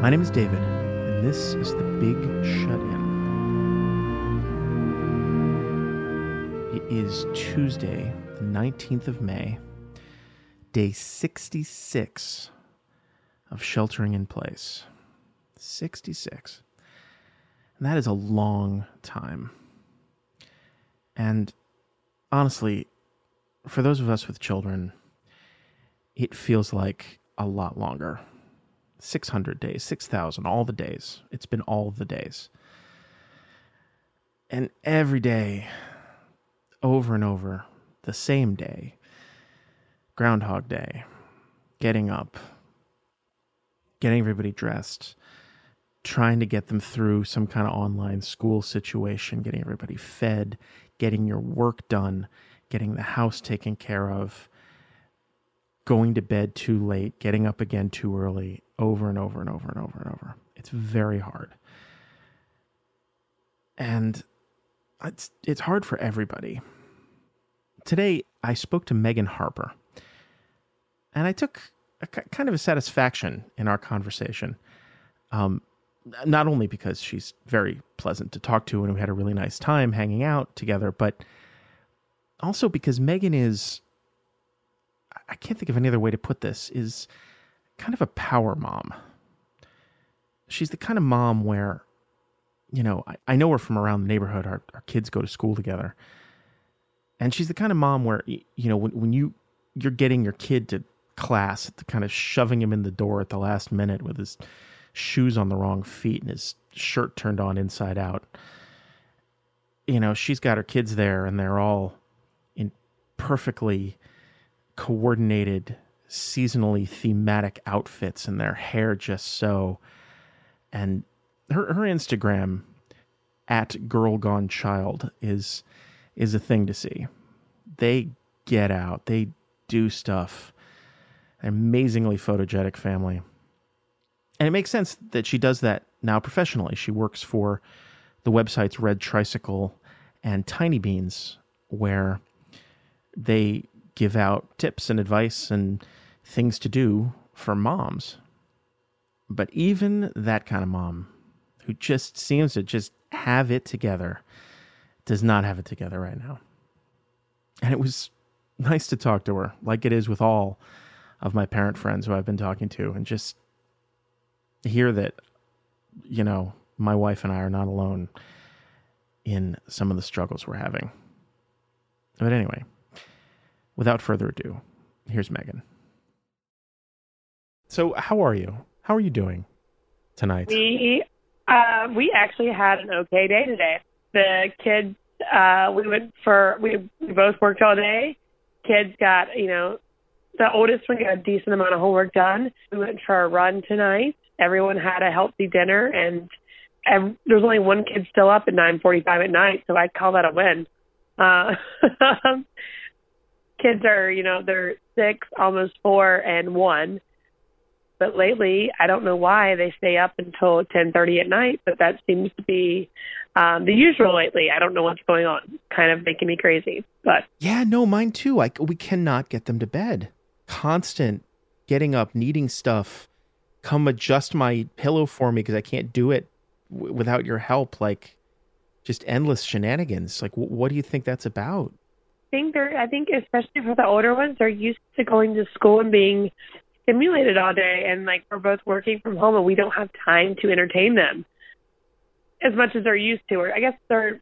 My name is David, and this is The Big Shut In. It is Tuesday, the 19th of May, day 66 of sheltering in place. 66. And that is a long time. And honestly, for those of us with children, it feels like a lot longer. 600 days, 6,000, all the days. It's been all the days. And every day, over and over, the same day, Groundhog Day, getting up, getting everybody dressed, trying to get them through some kind of online school situation, getting everybody fed, getting your work done, getting the house taken care of, going to bed too late, getting up again too early, over and over and over and over and over. It's very hard. And it's it's hard for everybody. Today I spoke to Megan Harper. And I took a, kind of a satisfaction in our conversation. Um, not only because she's very pleasant to talk to and we had a really nice time hanging out together, but also because Megan is I can't think of any other way to put this, is kind of a power mom. She's the kind of mom where, you know, I, I know her from around the neighborhood. Our, our kids go to school together. And she's the kind of mom where, you know, when, when you, you're getting your kid to class, kind of shoving him in the door at the last minute with his shoes on the wrong feet and his shirt turned on inside out. You know, she's got her kids there and they're all in perfectly coordinated, seasonally thematic outfits and their hair just so. And her, her Instagram at Girl Gone Child is is a thing to see. They get out, they do stuff. An amazingly photogenic family. And it makes sense that she does that now professionally. She works for the websites Red Tricycle and Tiny Beans, where they give out tips and advice and things to do for moms. But even that kind of mom who just seems to just have it together does not have it together right now. And it was nice to talk to her, like it is with all of my parent friends who I've been talking to, and just hear that, you know, my wife and I are not alone in some of the struggles we're having. But anyway, without further ado, here's Megan. So, how are you? How are you doing tonight? We uh, we actually had an okay day today. The kids, uh, we went for we we both worked all day. Kids got you know, the oldest one got a decent amount of homework done. We went for a run tonight. Everyone had a healthy dinner, and, and there's only one kid still up at 9:45 at night, so I call that a win. Uh, kids are, you know, they're six, almost four, and one. But lately, I don't know why they stay up until 10:30 at night, but that seems to be um, the usual lately. I don't know what's going on. Kind of making me crazy. But yeah, no, mine too. I we cannot get them to bed. Constant getting up, needing stuff. Come adjust my pillow for me because I can't do it w- without your help. Like just endless shenanigans. Like, w- what do you think that's about? I think they're I think especially for the older ones, they're used to going to school and being stimulated all day and like we're both working from home and we don't have time to entertain them as much as they're used to. Or I guess they're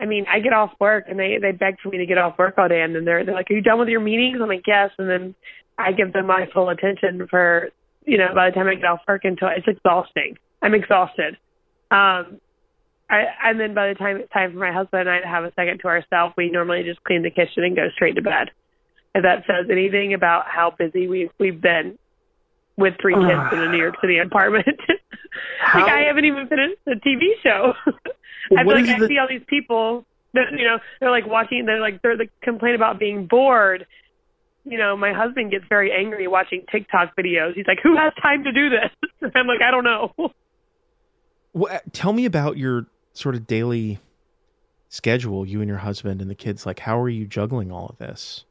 I mean, I get off work and they they beg for me to get off work all day and then they're they're like, Are you done with your meetings? I'm like, Yes and then I give them my full attention for you know, by the time I get off work until it's exhausting. I'm exhausted. Um I, and then by the time it's time for my husband and I to have a second to ourselves, we normally just clean the kitchen and go straight to bed. If that says anything about how busy we've we've been with three kids in a New York City apartment. like I haven't even finished the TV show. I feel like I the... see all these people that you know they're like watching. They're like they're like complain about being bored. You know, my husband gets very angry watching TikTok videos. He's like, "Who has time to do this?" I'm like, "I don't know." Well, tell me about your sort of daily schedule, you and your husband and the kids, like how are you juggling all of this?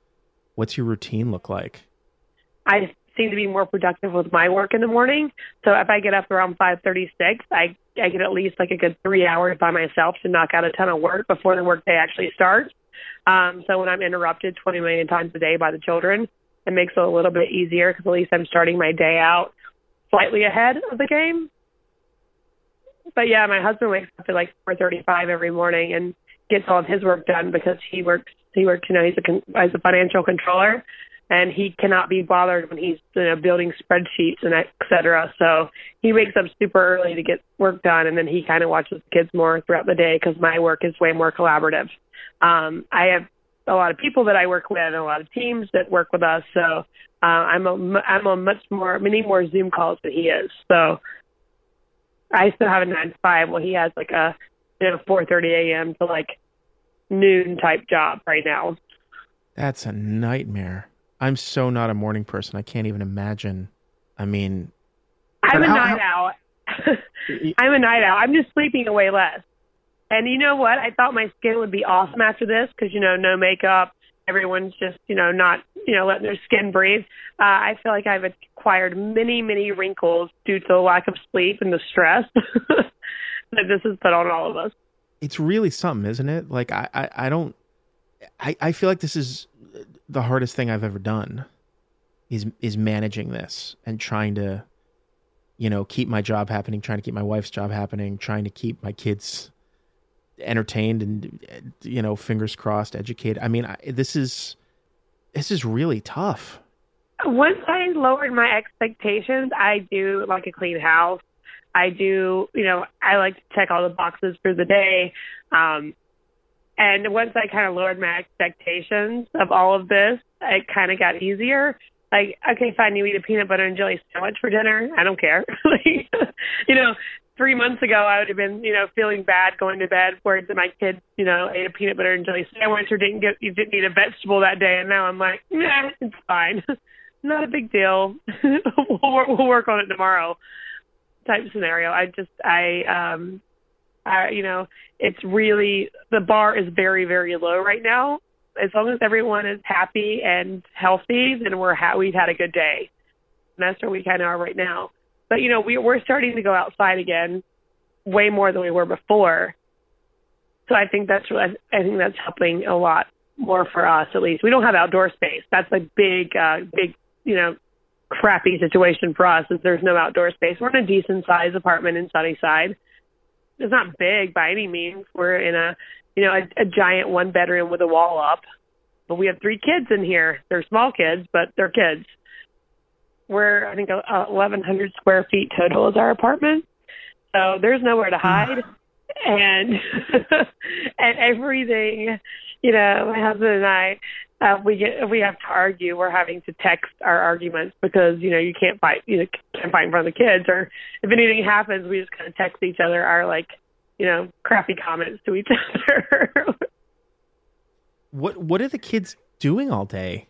What's your routine look like? I seem to be more productive with my work in the morning. So if I get up around 5:36, I I get at least like a good three hours by myself to knock out a ton of work before the workday actually starts. Um, so when I'm interrupted 20 million times a day by the children, it makes it a little bit easier because at least I'm starting my day out slightly ahead of the game. But yeah, my husband wakes up at like 4:35 every morning and gets all of his work done because he works. He works. You know, he's a he's a financial controller, and he cannot be bothered when he's you know building spreadsheets and et cetera. So he wakes up super early to get work done, and then he kind of watches the kids more throughout the day because my work is way more collaborative. Um, I have a lot of people that I work with and a lot of teams that work with us. So uh, I'm a I'm a much more many more Zoom calls than he is. So I still have a nine to five. Well, he has like a you know 4:30 a.m. to like noon type job right now. That's a nightmare. I'm so not a morning person. I can't even imagine. I mean, I'm a how, night how, out. I'm a night out. I'm just sleeping away less. And you know what? I thought my skin would be awesome after this because you know no makeup. Everyone's just you know not you know letting their skin breathe. Uh, I feel like I've acquired many many wrinkles due to the lack of sleep and the stress that this has put on all of us. It's really something, isn't it? Like I I, I don't. I, I feel like this is the hardest thing I've ever done is is managing this and trying to you know keep my job happening trying to keep my wife's job happening trying to keep my kids entertained and you know fingers crossed educated i mean I, this is this is really tough once i lowered my expectations i do like a clean house i do you know i like to check all the boxes for the day um and once I kind of lowered my expectations of all of this, it kind of got easier. Like, okay, fine, you eat a peanut butter and jelly sandwich for dinner. I don't care. like, you know, three months ago, I would have been, you know, feeling bad going to bed where that my kid, you know, ate a peanut butter and jelly sandwich or didn't get, you didn't eat a vegetable that day. And now I'm like, nah, it's fine. Not a big deal. we'll, we'll work on it tomorrow type scenario. I just, I, um, uh, you know, it's really the bar is very very low right now. As long as everyone is happy and healthy, then we're ha- we've had a good day. And that's where we kind of are right now. But you know, we we're starting to go outside again, way more than we were before. So I think that's I think that's helping a lot more for us at least. We don't have outdoor space. That's a big uh big you know crappy situation for us is there's no outdoor space. We're in a decent sized apartment in Sunnyside it's not big by any means. We're in a you know a, a giant one bedroom with a wall up, but we have three kids in here. They're small kids, but they're kids. We're I think uh, 1,100 square feet total is our apartment, so there's nowhere to hide, and and everything. You know, my husband and I uh, we get we have to argue. We're having to text our arguments because you know you can't fight you know, can't fight in front of the kids, or if anything happens, we just kind of text each other our like you know crappy comments to each other. what what are the kids doing all day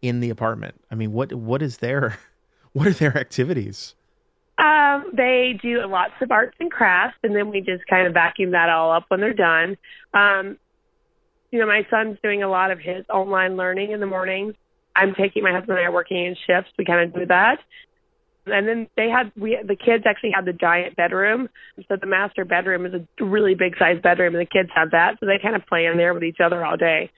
in the apartment? I mean, what what is their what are their activities? Um, they do lots of arts and crafts, and then we just kind of vacuum that all up when they're done. Um, you know, my son's doing a lot of his online learning in the mornings. I'm taking my husband and I are working in shifts. We kind of do that. And then they had we the kids actually had the giant bedroom. So the master bedroom is a really big size bedroom and the kids have that. So they kind of play in there with each other all day.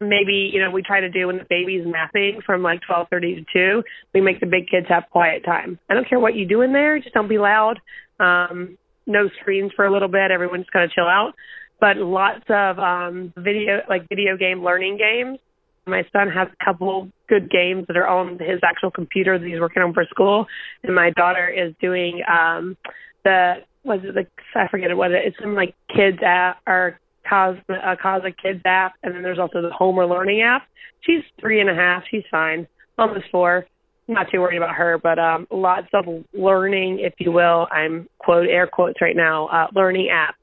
Maybe, you know, we try to do when the baby's napping from like twelve thirty to two, we make the big kids have quiet time. I don't care what you do in there, just don't be loud. Um, no screens for a little bit, everyone's kind of chill out but lots of um video like video game learning games. My son has a couple good games that are on his actual computer that he's working on for school, and my daughter is doing um the was it the I forget what it it's some like kids app or cause cause a kids app, and then there's also the Homer Learning app. She's three and a half. She's fine, almost four. Not too worried about her, but um lots of learning, if you will. I'm quote air quotes right now. Uh, learning app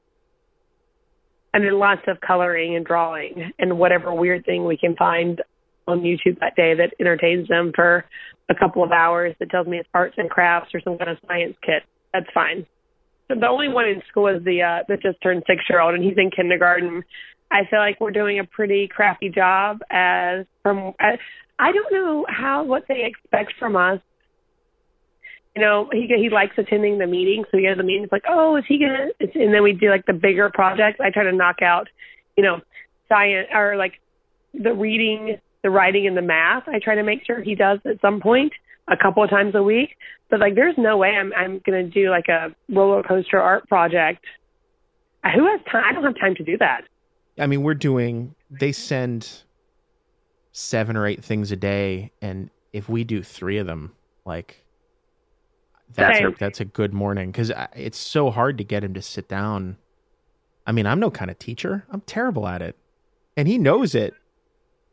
and then lots of coloring and drawing and whatever weird thing we can find on YouTube that day that entertains them for a couple of hours that tells me it's arts and crafts or some kind of science kit. That's fine. So the only one in school is the uh that just turned six year old and he's in kindergarten. I feel like we're doing a pretty crappy job as from uh, I don't know how what they expect from us. You know, he he likes attending the meetings, so he goes to the meetings like, oh, is he gonna? And then we do like the bigger projects. I try to knock out, you know, science or like the reading, the writing, and the math. I try to make sure he does at some point a couple of times a week. But like, there's no way I'm I'm gonna do like a roller coaster art project. Who has time? I don't have time to do that. I mean, we're doing. They send seven or eight things a day, and if we do three of them, like that's a, that's a good morning because it's so hard to get him to sit down. I mean, I'm no kind of teacher. I'm terrible at it, and he knows it.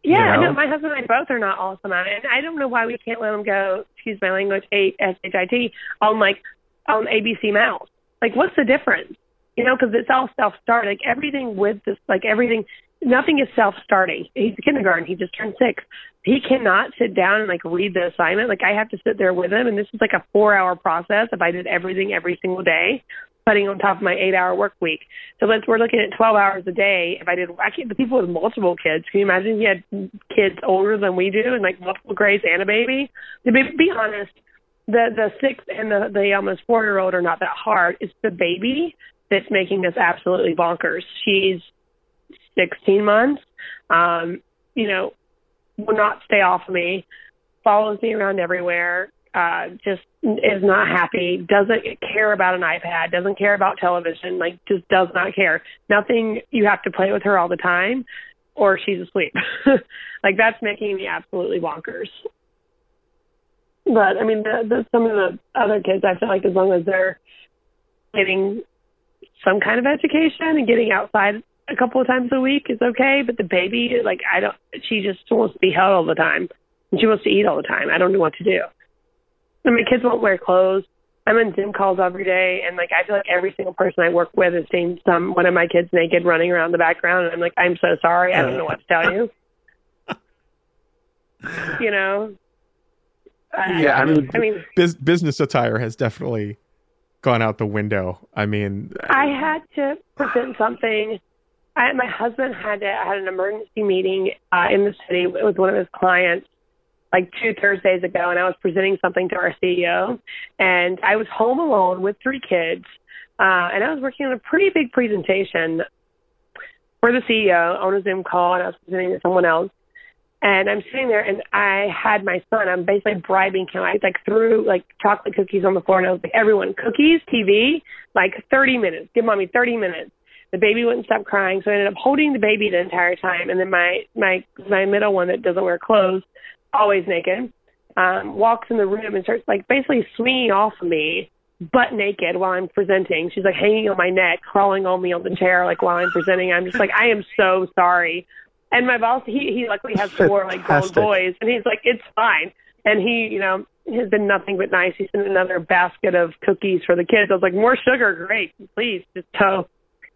Yeah, you know? no, my husband and I both are not awesome at it. And I don't know why we can't let him go, excuse my language, eight S H I T on like on ABC Mouse. Like, what's the difference? You know, because it's all self start. Like everything with this, like everything, nothing is self starting. He's kindergarten. He just turned six. He cannot sit down and like read the assignment. Like I have to sit there with him, and this is like a four hour process. If I did everything every single day, putting on top of my eight hour work week. So let's we're looking at twelve hours a day. If I did, I can't, the people with multiple kids. Can you imagine if you had kids older than we do and like multiple grades and a baby? To be, be honest, the the six and the the almost four year old are not that hard. It's the baby that's making this absolutely bonkers. She's 16 months. Um, you know, will not stay off of me, follows me around everywhere, uh, just is not happy, doesn't care about an iPad, doesn't care about television, like just does not care. Nothing, you have to play with her all the time or she's asleep. like that's making me absolutely bonkers. But I mean, the, the, some of the other kids, I feel like as long as they're getting some kind of education and getting outside a couple of times a week is okay. But the baby, like I don't, she just wants to be held all the time, and she wants to eat all the time. I don't know what to do. And my kids won't wear clothes. I'm in Zoom calls every day, and like I feel like every single person I work with has seen some one of my kids naked running around the background, and I'm like, I'm so sorry, I don't know what to tell you. you know. Yeah, I mean, I mean, business attire has definitely gone out the window. I mean, I had to present something. I, my husband had to, had an emergency meeting uh, in the city with one of his clients like two Thursdays ago, and I was presenting something to our CEO, and I was home alone with three kids, uh, and I was working on a pretty big presentation for the CEO on a Zoom call, and I was presenting to someone else. And I'm sitting there, and I had my son. I'm basically bribing him. I like threw like chocolate cookies on the floor, and I was like, "Everyone, cookies, TV, like 30 minutes. Give mommy 30 minutes." The baby wouldn't stop crying, so I ended up holding the baby the entire time. And then my my my middle one that doesn't wear clothes always naked, um, walks in the room and starts like basically swinging off of me, butt naked while I'm presenting. She's like hanging on my neck, crawling on me on the chair like while I'm presenting. I'm just like, I am so sorry. And my boss, he he luckily has four like grown boys, and he's like, it's fine. And he, you know, has been nothing but nice. He sent another basket of cookies for the kids. I was like, more sugar, great, please, just toe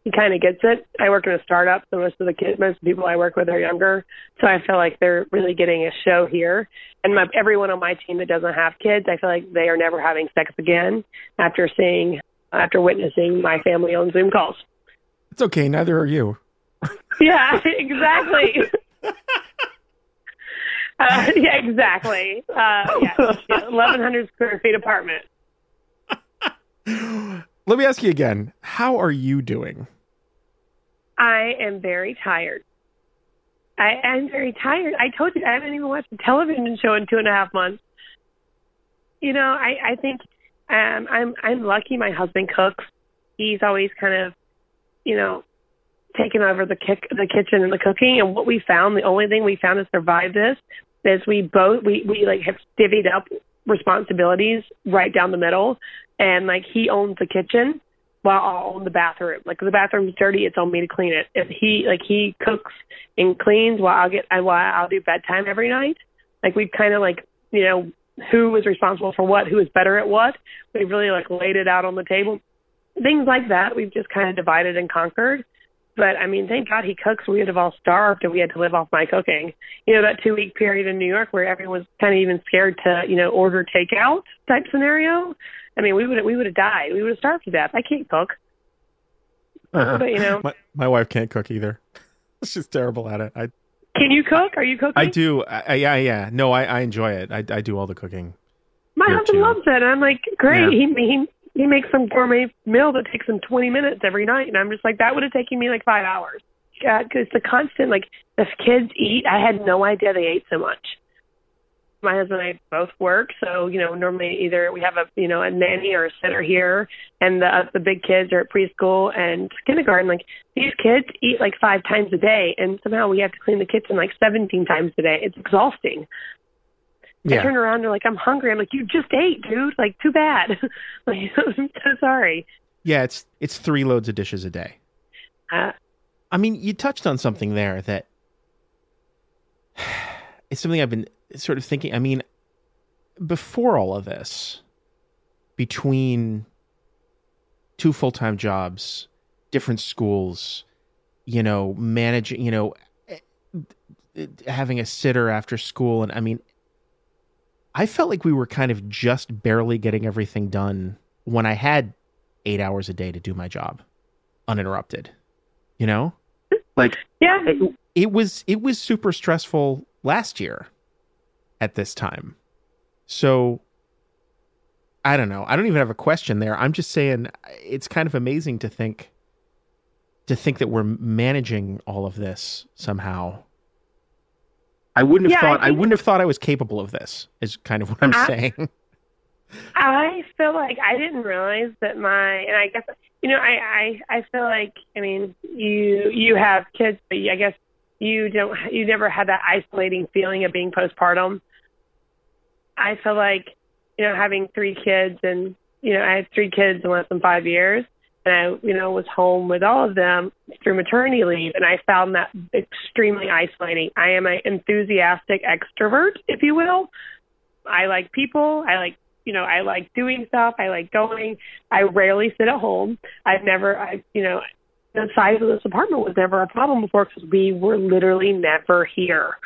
he kind of gets it. I work in a startup, so most of the kids, most of the people I work with are younger. So I feel like they're really getting a show here. And my, everyone on my team that doesn't have kids, I feel like they are never having sex again after seeing, after witnessing my family on Zoom calls. It's okay. Neither are you. yeah, exactly. uh, yeah, exactly. Uh, yeah, eleven hundred square feet apartment. Let me ask you again. How are you doing? I am very tired. I am very tired. I told you I haven't even watched a television show in two and a half months. You know, I I think um I'm I'm lucky my husband cooks. He's always kind of, you know, taking over the kick the kitchen and the cooking and what we found, the only thing we found to survive this is we both we we like have divvied up responsibilities right down the middle and like he owns the kitchen while I'll own the bathroom. Like the bathroom's dirty, it's on me to clean it. If he like he cooks and cleans while I'll get while I'll do bedtime every night. Like we've kind of like you know who is responsible for what, who is better at what. We've really like laid it out on the table. Things like that we've just kind of divided and conquered. But I mean, thank God he cooks. We would have all starved and we had to live off my cooking. You know, that two week period in New York where everyone was kind of even scared to, you know, order takeout type scenario. I mean, we would we would have died. We would have starved to death. I can't cook. Uh, but you know, my my wife can't cook either. She's terrible at it. I Can you cook? Are you cooking? I do. I, yeah, yeah. No, I, I enjoy it. I, I do all the cooking. My husband too. loves it. I'm like, great. Yeah. He he he makes some gourmet meal that takes him 20 minutes every night, and I'm just like, that would have taken me like five hours. God, Because the constant like, if kids eat, I had no idea they ate so much. My husband and I both work, so you know, normally either we have a you know a nanny or a sitter here, and the uh, the big kids are at preschool and kindergarten. Like these kids eat like five times a day, and somehow we have to clean the kitchen like 17 times a day. It's exhausting. I turn around, and they're like, "I'm hungry." I'm like, "You just ate, dude. Like, too bad." like, I'm so sorry. Yeah, it's it's three loads of dishes a day. Uh, I mean, you touched on something there that it's something I've been sort of thinking. I mean, before all of this, between two full time jobs, different schools, you know, managing, you know, eh, eh, having a sitter after school. And I mean, I felt like we were kind of just barely getting everything done when I had eight hours a day to do my job uninterrupted, you know? Like, yeah, it was it was super stressful last year at this time. So I don't know. I don't even have a question there. I'm just saying it's kind of amazing to think to think that we're managing all of this somehow. I wouldn't have Yeah, thought I, think- wouldn't have thought I was capable of this. Is kind of what I'm I- saying. I feel like I didn't realize that my and I guess you know I I I feel like I mean you you have kids but I guess you don't you never had that isolating feeling of being postpartum. I feel like you know having three kids and you know I had three kids in less than five years and I you know was home with all of them through maternity leave and I found that extremely isolating. I am an enthusiastic extrovert, if you will. I like people. I like you know, I like doing stuff. I like going. I rarely sit at home. I've never, I, you know, the size of this apartment was never a problem before because we were literally never here.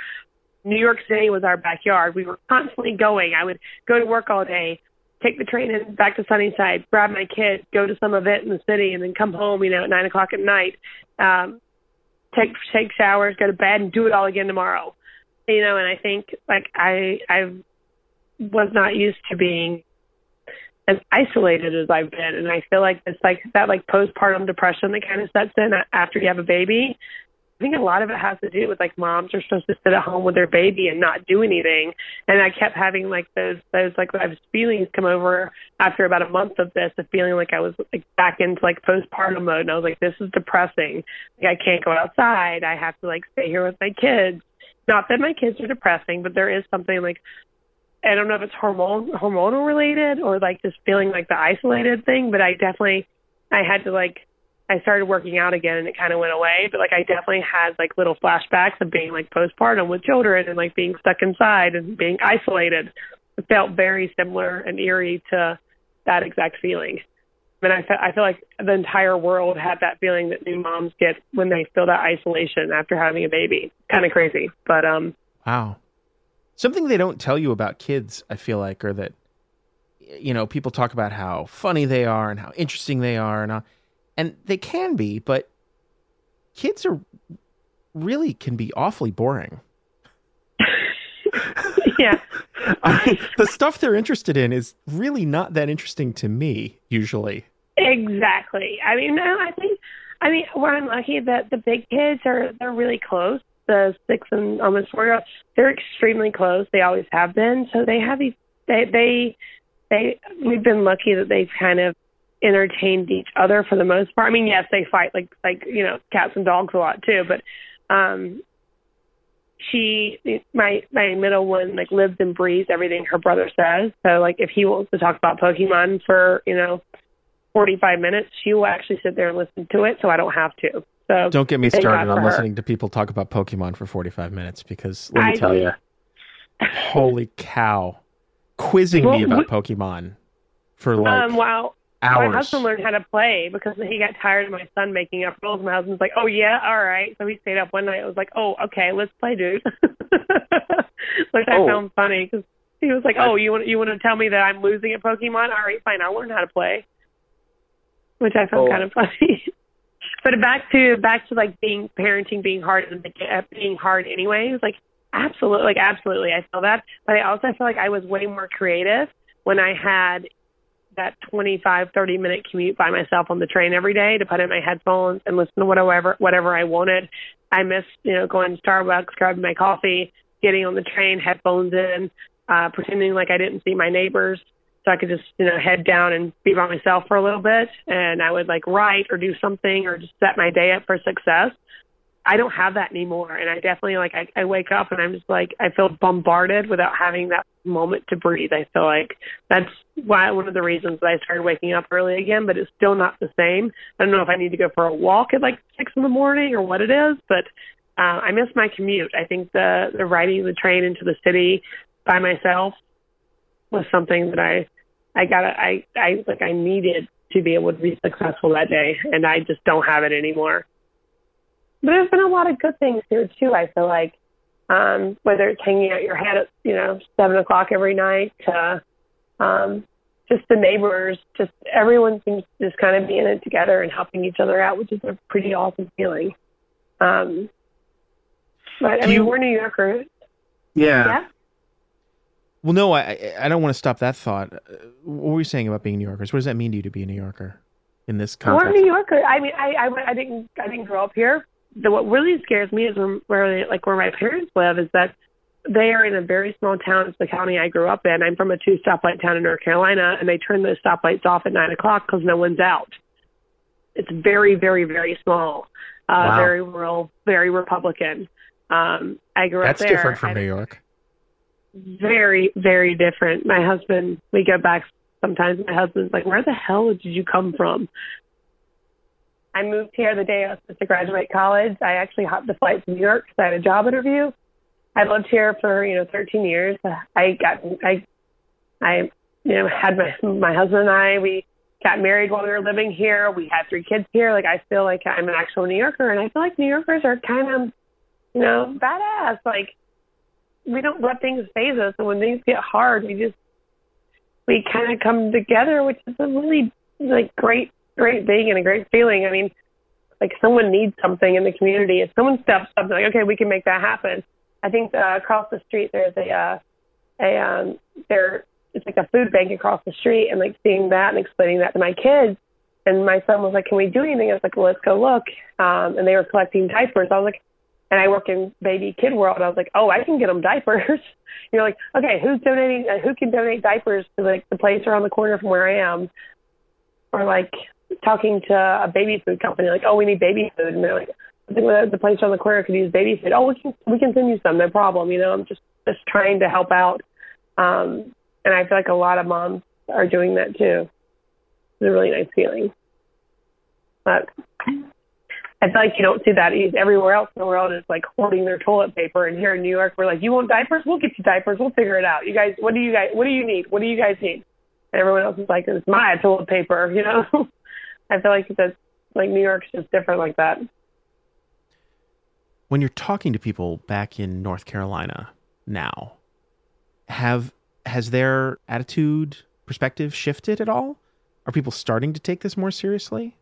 New York City was our backyard. We were constantly going. I would go to work all day, take the train in back to Sunnyside, grab my kids, go to some event in the city, and then come home, you know, at nine o'clock at night, um, take take showers, go to bed, and do it all again tomorrow. You know, and I think like I I've was not used to being as isolated as I've been, and I feel like it's like that like postpartum depression that kind of sets in after you have a baby. I think a lot of it has to do with like moms are supposed to sit at home with their baby and not do anything, and I kept having like those those like those feelings come over after about a month of this, of feeling like I was like back into like postpartum mode, and I was like, this is depressing. Like I can't go outside. I have to like stay here with my kids. Not that my kids are depressing, but there is something like I don't know if it's hormone hormonal related or like just feeling like the isolated thing, but I definitely I had to like I started working out again and it kind of went away, but like I definitely had like little flashbacks of being like postpartum with children and like being stuck inside and being isolated. It felt very similar and eerie to that exact feeling. And I feel, I feel like the entire world had that feeling that new moms get when they feel that isolation after having a baby. Kind of crazy, but um Wow. Something they don't tell you about kids, I feel like, or that you know, people talk about how funny they are and how interesting they are and how, and they can be, but kids are really can be awfully boring. yeah. I mean, the stuff they're interested in is really not that interesting to me usually. Exactly. I mean, no, I think, I mean, well, I'm lucky that the big kids are they're really close. The six and almost four year olds, they're extremely close. They always have been. So they have these. They they they. We've been lucky that they've kind of entertained each other for the most part. I mean, yes, they fight like like you know cats and dogs a lot too, but um she my my middle one like lives and breathes everything her brother says. So like if he wants to talk about Pokemon for, you know, 45 minutes, she will actually sit there and listen to it so I don't have to. So Don't get me started on her. listening to people talk about Pokemon for 45 minutes because let me I- tell you, holy cow, quizzing me Well, about Pokemon for like um wow hours. my husband learned how to play because he got tired of my son making up rules. My husband's like, "Oh yeah, all right." So he stayed up one night. I was like, "Oh, okay, let's play, dude." Which I Oh. found funny because he was like, "Oh, you want you want to tell me that I'm losing at Pokemon? All right, fine, I'll learn how to play." Which I found Oh. kind of funny. but back to back to like being parenting being hard and uh, being hard anyways. Like absolutely, like absolutely, I feel that. But I also feel like I was way more creative when I had that 25, 30 minute commute by myself on the train every day to put in my headphones and listen to whatever whatever I wanted. I miss you know going to Starbucks, grabbing my coffee, getting on the train, headphones in, uh, pretending like I didn't see my neighbors so I could just you know head down and be by myself for a little bit, and I would like write or do something or just set my day up for success. I don't have that anymore, and I definitely like I, I wake up and I'm just like I feel bombarded without having that moment to breathe. I feel like that's why one of the reasons that I started waking up early again, but it's still not the same. I don't know if I need to go for a walk at like six in the morning or what it is, but uh, I miss my commute. I think the the riding the train into the city by myself was something that I I got I I like I needed to be able to be successful that day, and I just don't have it anymore. But there's been a lot of good things here too. I feel like um, whether it's hanging out your head at you know seven o'clock every night to um, just the neighbors, just everyone seems to just kind of being it together and helping each other out, which is a pretty awesome feeling. Um, but I mean, you, we're New Yorkers. Yeah. Yeah. Well, no, I I don't want to stop that thought. What were you saying about being New Yorkers? What does that mean to you to be a New Yorker in this context? We're New Yorker. I mean, I, I I didn't I didn't grow up here. The, what really scares me is where they, like where my parents live is that they are in a very small town. It's the county I grew up in. I'm from a two stoplight town in North Carolina, and they turn those stoplights off at nine o'clock because no one's out. It's very, very, very small, uh, wow. very rural, very Republican. Um, I grew That's up there. That's different from New York very, very different. My husband, we go back sometimes. My husband's like, "Where the hell did you come from?" I moved here the day I was supposed to graduate college. I actually hopped the flight to New York because I had a job interview. I lived here for you know 13 years. I got I I you know had my my husband and I we got married while we were living here. We had three kids here. Like I feel like I'm an actual New Yorker, and I feel like New Yorkers are kind of you know badass. Like we don't let things phase us, and when things get hard, we just we kind of come together, which is a really like great great thing and a great feeling. I mean, like someone needs something in the community. If someone steps up, like okay, we can make that happen. I think uh, across the street there's a uh, a um there it's like a food bank across the street, and like seeing that and explaining that to my kids. And my son was like, "Can we do anything?" I was like, "Well, let's go look." Um, and they were collecting diapers. I was like, and I work in baby kid world. I was like, oh, I can get them diapers. You're like, okay, who's donating? Uh, who can donate diapers to like the place around the corner from where I am? Or like talking to a baby food company, like, oh, we need baby food, and they're like, I think the place around the corner could use baby food. Oh, we can we can send you some, no problem. You know, I'm just just trying to help out. Um, and I feel like a lot of moms are doing that too. It's a really nice feeling. But I feel like you don't see that everywhere else in the world is like hoarding their toilet paper. And here in New York, we're like, you want diapers? We'll get you diapers. We'll figure it out. You guys, what do you guys, what do you need? What do you guys need? And everyone else is like, it's my toilet paper, you know? I feel like that's like New York's just different like that. When you're talking to people back in North Carolina now, have has their attitude perspective shifted at all? Are people starting to take this more seriously?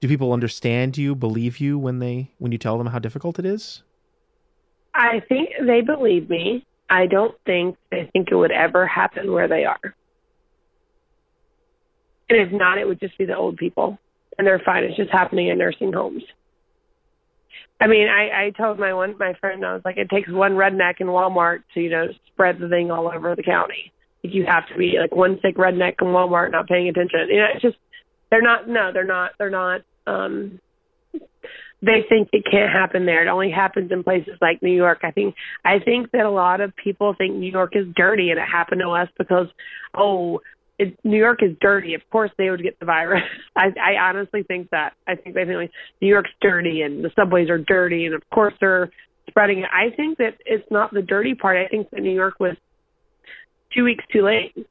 do people understand you, believe you when they when you tell them how difficult it is? I think they believe me. I don't think they think it would ever happen where they are. And if not, it would just be the old people, and they're fine. It's just happening in nursing homes. I mean, I, I told my one my friend I was like, it takes one redneck in Walmart to you know spread the thing all over the county. You have to be like one sick redneck in Walmart not paying attention. You know, it's just they're not. No, they're not. They're not. Um, they think it can't happen there. It only happens in places like New York. I think. I think that a lot of people think New York is dirty, and it happened to us because, oh, it, New York is dirty. Of course, they would get the virus. I, I honestly think that. I think they think like, New York's dirty, and the subways are dirty, and of course they're spreading it. I think that it's not the dirty part. I think that New York was two weeks too late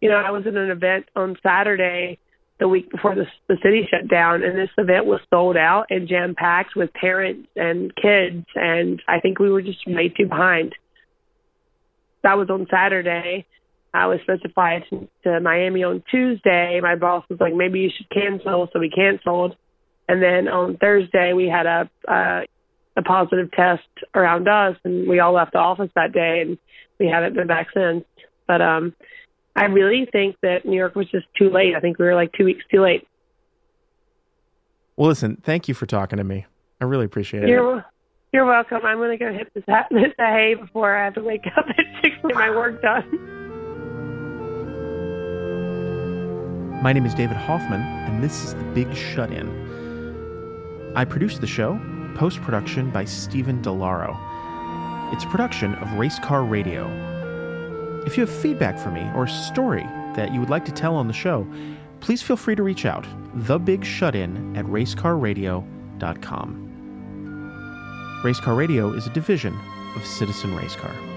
you know, I was at an event on Saturday the week before the, the city shut down, and this event was sold out and jam packed with parents and kids, and I think we were just way too behind. That was on Saturday. I was supposed to fly to, to Miami on Tuesday. My boss was like, maybe you should cancel, so we canceled. And then on Thursday, we had a uh, a positive test around us, and we all left the office that day, and we haven't been back since. But um, I really think that New York was just too late. I think we were like two weeks too late. Well, listen, thank you for talking to me. I really appreciate you're, it. You're welcome. I'm going to go hit this, this hay before I have to wake up at six to get my work done. My name is David Hoffman, and this is The Big Shut In. I produce the show, post production by Stephen DeLaro. It's a production of Race Car Radio. If you have feedback for me or a story that you would like to tell on the show, please feel free to reach out. TheBigShutIn at racecarradio.com. Racecar Radio is a division of Citizen Racecar.